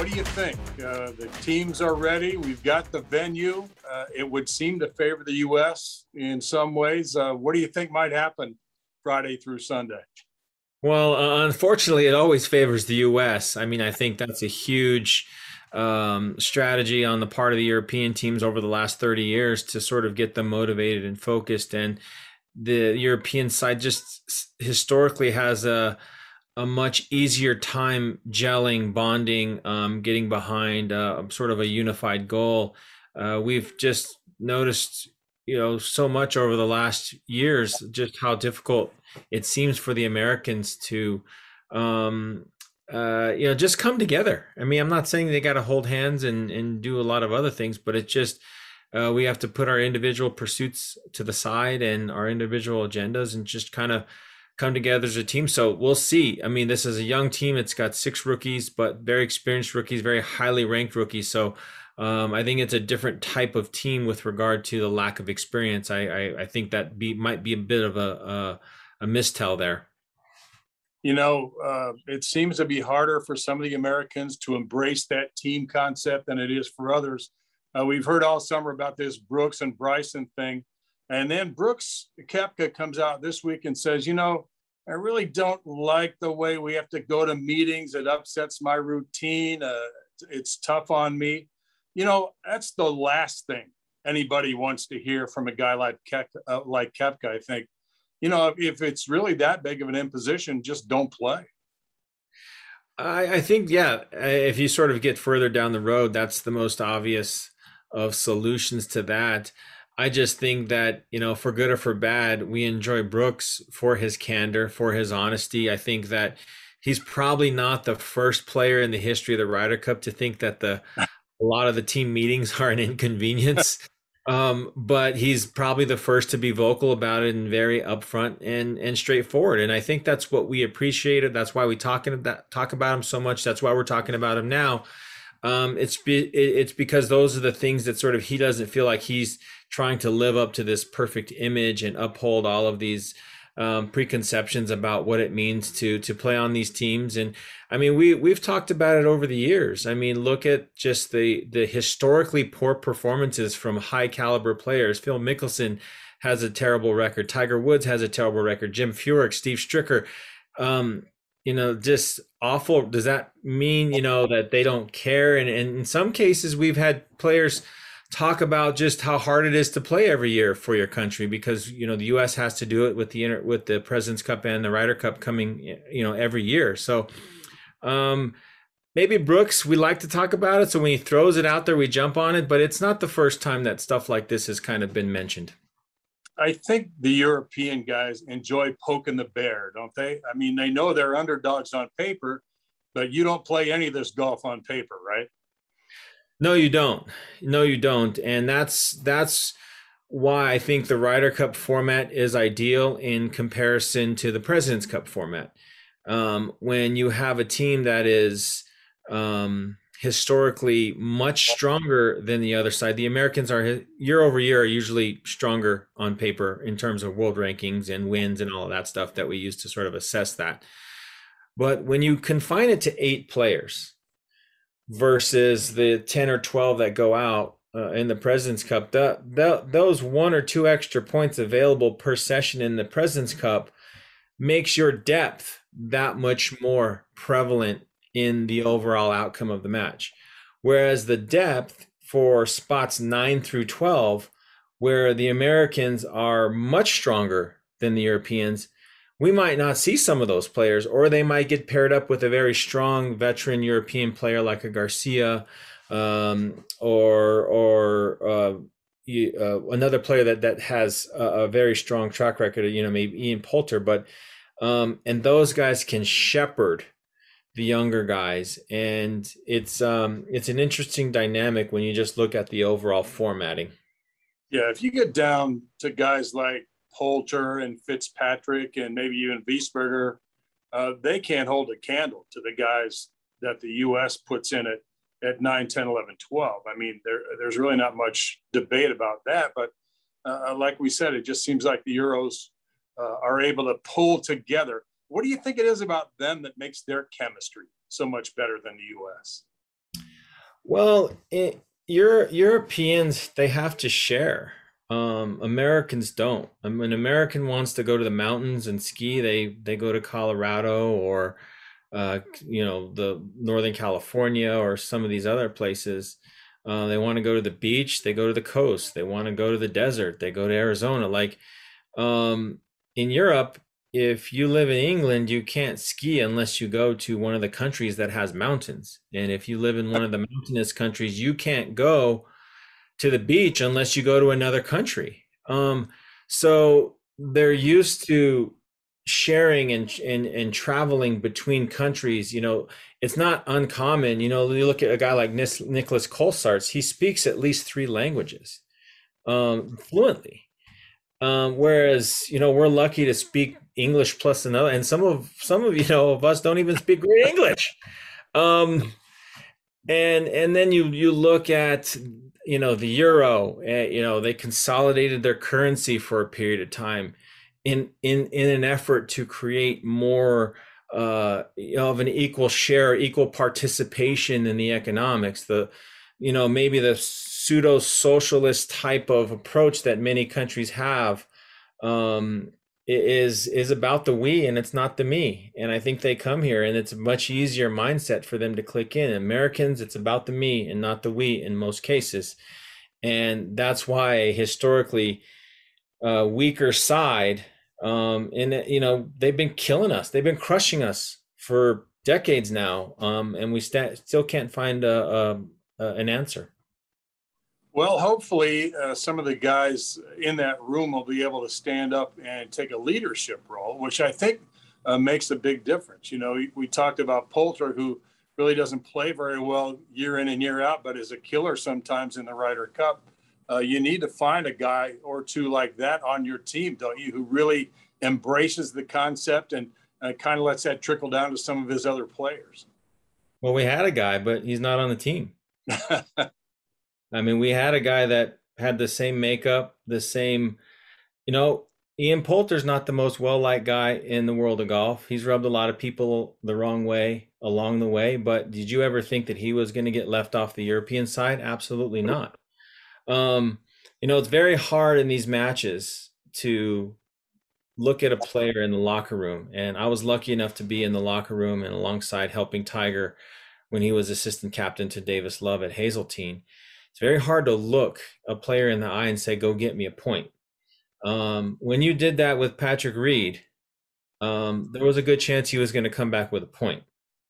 what do you think? Uh, the teams are ready. We've got the venue. Uh, it would seem to favor the U.S. in some ways. Uh, what do you think might happen Friday through Sunday? Well, uh, unfortunately, it always favors the U.S. I mean, I think that's a huge um, strategy on the part of the European teams over the last 30 years to sort of get them motivated and focused. And the European side just historically has a a much easier time gelling, bonding, um, getting behind uh, sort of a unified goal. Uh, we've just noticed, you know, so much over the last years, just how difficult it seems for the Americans to, um, uh, you know, just come together. I mean, I'm not saying they got to hold hands and and do a lot of other things, but it's just uh, we have to put our individual pursuits to the side and our individual agendas and just kind of come together as a team. So we'll see. I mean, this is a young team. It's got six rookies, but very experienced rookies, very highly ranked rookies. So um, I think it's a different type of team with regard to the lack of experience. I I, I think that be might be a bit of a a, a mistell there. You know, uh, it seems to be harder for some of the Americans to embrace that team concept than it is for others. Uh, we've heard all summer about this Brooks and Bryson thing. And then Brooks Koepka comes out this week and says, you know, I really don't like the way we have to go to meetings. It upsets my routine. Uh, it's tough on me. You know, that's the last thing anybody wants to hear from a guy like Ke- uh, like Koepka. I think, you know, if, if, it's really that big of an imposition, just don't play. I, I think, yeah, if you sort of get further down the road, that's the most obvious of solutions to that. I just think that, you know, for good or for bad, we enjoy Brooks for his candor, for his honesty. I think that he's probably not the first player in the history of the Ryder Cup to think that the a lot of the team meetings are an inconvenience. um, but he's probably the first to be vocal about it and very upfront and and straightforward. And I think that's what we appreciated. That's why we talking that talk about him so much. That's why we're talking about him now um, it's be, it's because those are the things that sort of he doesn't feel like he's trying to live up to this perfect image and uphold all of these um, preconceptions about what it means to to play on these teams. And I mean, we we've talked about it over the years. I mean, look at just the the historically poor performances from high caliber players. Phil Mickelson has a terrible record. Tiger Woods has a terrible record. Jim Furyk, Steve Stricker. Um, you know, just awful. Does that mean, you know, that they don't care? And, and in some cases, we've had players talk about just how hard it is to play every year for your country because you know the U.S. has to do it with the inter- with the Presidents Cup and the Ryder Cup coming you know every year. So um, maybe Brooks, we like to talk about it. So when he throws it out there, we jump on it. But it's not the first time that stuff like this has kind of been mentioned. I think the European guys enjoy poking the bear, don't they? I mean, they know they're underdogs on paper, but you don't play any of this golf on paper, right? No, you don't. No, you don't. And that's that's why I think the Ryder Cup format is ideal in comparison to the President's Cup format. Um, when you have a team that is um, historically much stronger than the other side. The Americans are year over year are usually stronger on paper in terms of world rankings and wins and all of that stuff that we use to sort of assess that. But when you confine it to eight players versus the 10 or 12 that go out uh, in the President's Cup, the, the, those one or two extra points available per session in the President's Cup makes your depth that much more prevalent in the overall outcome of the match. Whereas the depth for spots 9 through 12, where the Americans are much stronger than the Europeans, we might not see some of those players, or they might get paired up with a very strong veteran European player like a Garcia, um, or or uh, uh, another player that that has a, a, very strong track record. You know, maybe Ian Poulter, but um, and those guys can shepherd the younger guys and it's um it's an interesting dynamic when you just look at the overall formatting yeah if you get down to guys like Poulter and Fitzpatrick and maybe even Wiesberger, uh, they can't hold a candle to the guys that the U.S. puts in it at 9, 10, 11, 12. I mean, there, there's really not much debate about that. But uh, like we said, it just seems like the Euros uh, are able to pull together what do you think it is about them that makes their chemistry so much better than the U.S.? Well, it, Europeans they have to share. Um, Americans don't. I mean, an American wants to go to the mountains and ski. They they go to Colorado or uh, you know the Northern California or some of these other places. Uh, they want to go to the beach. They go to the coast. They want to go to the desert. They go to Arizona. Like um, in Europe, if you live in England, you can't ski unless you go to one of the countries that has mountains. And if you live in one of the mountainous countries, you can't go to the beach unless you go to another country. Um, so they're used to sharing and, and and traveling between countries. You know, it's not uncommon. You know, you look at a guy like Nicolas Colsaerts; he speaks at least three languages um, fluently. Um, whereas you know we're lucky to speak English plus another, and some of some of you know of us don't even speak great English. Um, and and then you you look at you know the euro. Uh, you know they consolidated their currency for a period of time in in in an effort to create more uh, of an equal share, equal participation in the economics. The you know maybe the pseudo socialist type of approach that many countries have um, is is about the we and it's not the me. And I think they come here and it's a much easier mindset for them to click in. Americans, it's about the me and not the we in most cases, and that's why historically, uh, weaker side. Um, and you know they've been killing us. They've been crushing us for decades now, um, and we st- still can't find a, a uh, an answer? Well, hopefully, uh, some of the guys in that room will be able to stand up and take a leadership role, which I think uh, makes a big difference. You know, we talked about Poulter, who really doesn't play very well year in and year out, but is a killer sometimes in the Ryder Cup. Uh, you need to find a guy or two like that on your team, don't you, who really embraces the concept and uh, kind of lets that trickle down to some of his other players. Well, we had a guy, but he's not on the team. I mean, we had a guy that had the same makeup, the same, you know, Ian Poulter's not the most well liked guy in the world of golf. He's rubbed a lot of people the wrong way along the way, but did you ever think that he was going to get left off the European side? Absolutely not. Um, you know, it's very hard in these matches to look at a player in the locker room. And I was lucky enough to be in the locker room and alongside helping Tiger when he was assistant captain to Davis Love at Hazeltine. It's very hard to look a player in the eye and say, "Go get me a point." Um, when you did that with Patrick Reed, um, there was a good chance he was going to come back with a point,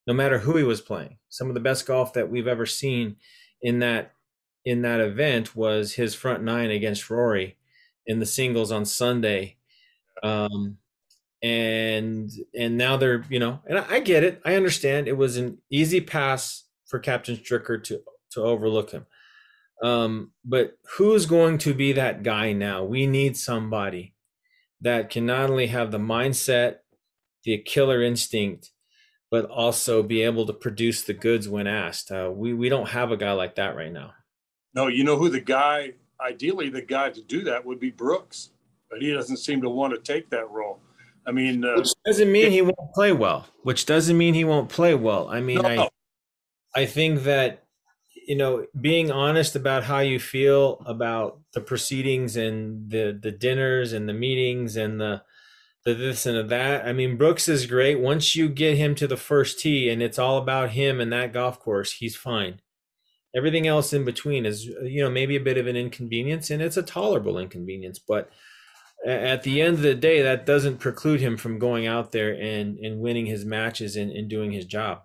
no matter who he was playing. Some of the best golf that we've ever seen in that in that event was his front nine against Rory in the singles on Sunday. Um, and and now they're you know and I, I, get it i understand it was an easy pass for captain stricker to to overlook him um but who's going to be that guy now we need somebody that can not only have the mindset the killer instinct but also be able to produce the goods when asked uh, we we don't have a guy like that right now no you know who the guy ideally the guy to do that would be brooks but he doesn't seem to want to take that role I mean, uh, which doesn't mean he won't play well. Which doesn't mean he won't play well. I mean, no. I, I think that you know, being honest about how you feel about the proceedings and the the dinners and the meetings and the the this and the that. I mean, Brooks is great. Once you get him to the first tee and it's all about him and that golf course, he's fine. Everything else in between is, you know, maybe a bit of an inconvenience, and it's a tolerable inconvenience, but at the end of the day, that doesn't preclude him from going out there and, and winning his matches and, and doing his job.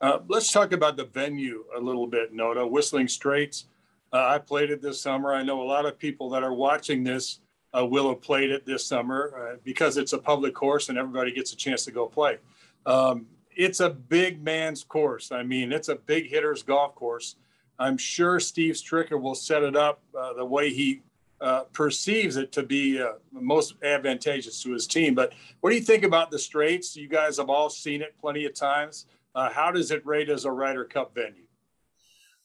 Uh, let's talk about the venue a little bit, Notah. Whistling Straits. Uh, I played it this summer. I know a lot of people that are watching this uh, will have played it this summer uh, because it's a public course and everybody gets a chance to go play. Um, it's a big man's course. I mean, it's a big hitter's golf course. I'm sure Steve Stricker will set it up uh, the way he uh, perceives it to be uh, most advantageous to his team. But what do you think about the Straits? You guys have all seen it plenty of times. Uh, how does it rate as a Ryder Cup venue?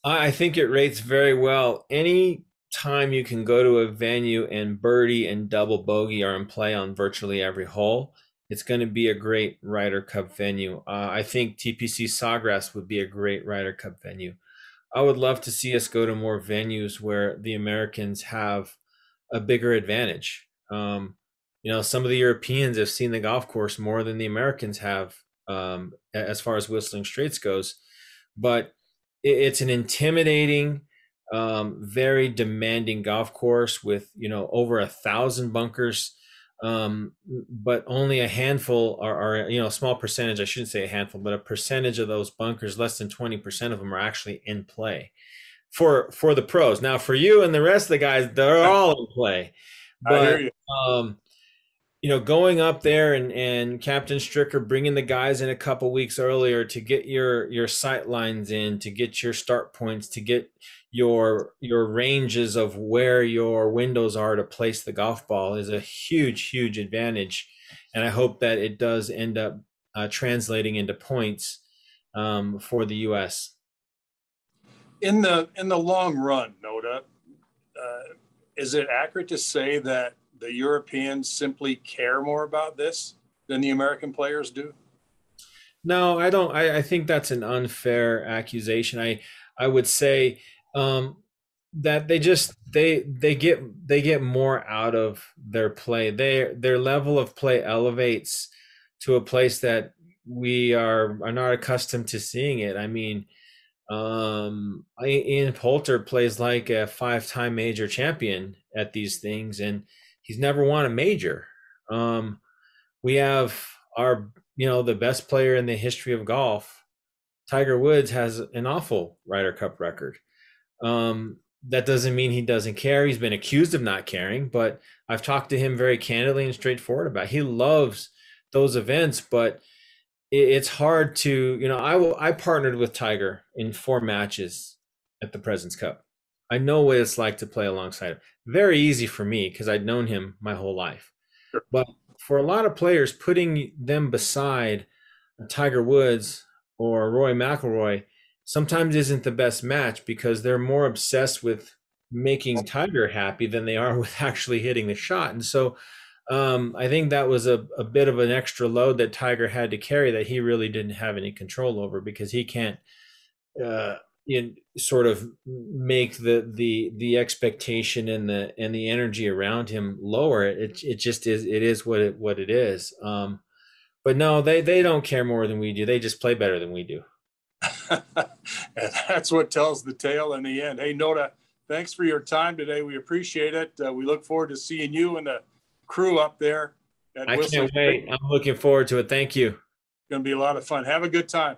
I think it rates very well. Any time you can go to a venue and birdie and double bogey are in play on virtually every hole, it's going to be a great Ryder Cup venue. Uh, I think TPC Sawgrass would be a great Ryder Cup venue. I would love to see us go to more venues where the Americans have a bigger advantage. Um, you know, some of the Europeans have seen the golf course more than the Americans have um, as far as Whistling Straits goes, but it's an intimidating, um, very demanding golf course with you know over a thousand bunkers um, but only a handful are, are, you know a small percentage i shouldn't say a handful but a percentage of those bunkers less than 20% of them are actually in play for for the pros now for you and the rest of the guys they're all in play but you. um you know going up there and and captain stricker bringing the guys in a couple weeks earlier to get your your sight lines in to get your start points to get your your ranges of where your windows are to place the golf ball is a huge huge advantage. And i hope that it does end up uh, translating into points um, for the us in the in the long run Notah, uh, is it accurate to say that the europeans simply care more about this than the american players do no i don't i, I think that's an unfair accusation i i would say um, that they just they they get they get more out of their play. Their their level of play elevates to a place that we are are not accustomed to seeing it. I mean, um, Ian Poulter plays like a five time major champion at these things, and he's never won a major. Um, we have our you know the best player in the history of golf. Tiger Woods has an awful Ryder Cup record. Um, that doesn't mean he doesn't care. He's been accused of not caring, but I've talked to him very candidly and straightforward about. It. He loves those events, but it's hard to you know. I I partnered with Tiger in four matches at the Presidents Cup. I know what it's like to play alongside him. Very easy for me because I'd known him my whole life. Sure. But for a lot of players, putting them beside Tiger Woods or Rory McIlroy sometimes isn't the best match because they're more obsessed with making Tiger happy than they are with actually hitting the shot. And so um, I think that was a, a bit of an extra load that Tiger had to carry that he really didn't have any control over because he can't uh, in, sort of make the the the expectation and the and the energy around him lower. It it just is it is what it what it is. Um, but no, they they don't care more than we do. They just play better than we do. and that's what tells the tale in the end. Hey, Notah, thanks for your time today. We appreciate it. Uh, we look forward to seeing you and the crew up there. I can't wait. I'm looking forward to it. Thank you. It's going to be a lot of fun. Have a good time.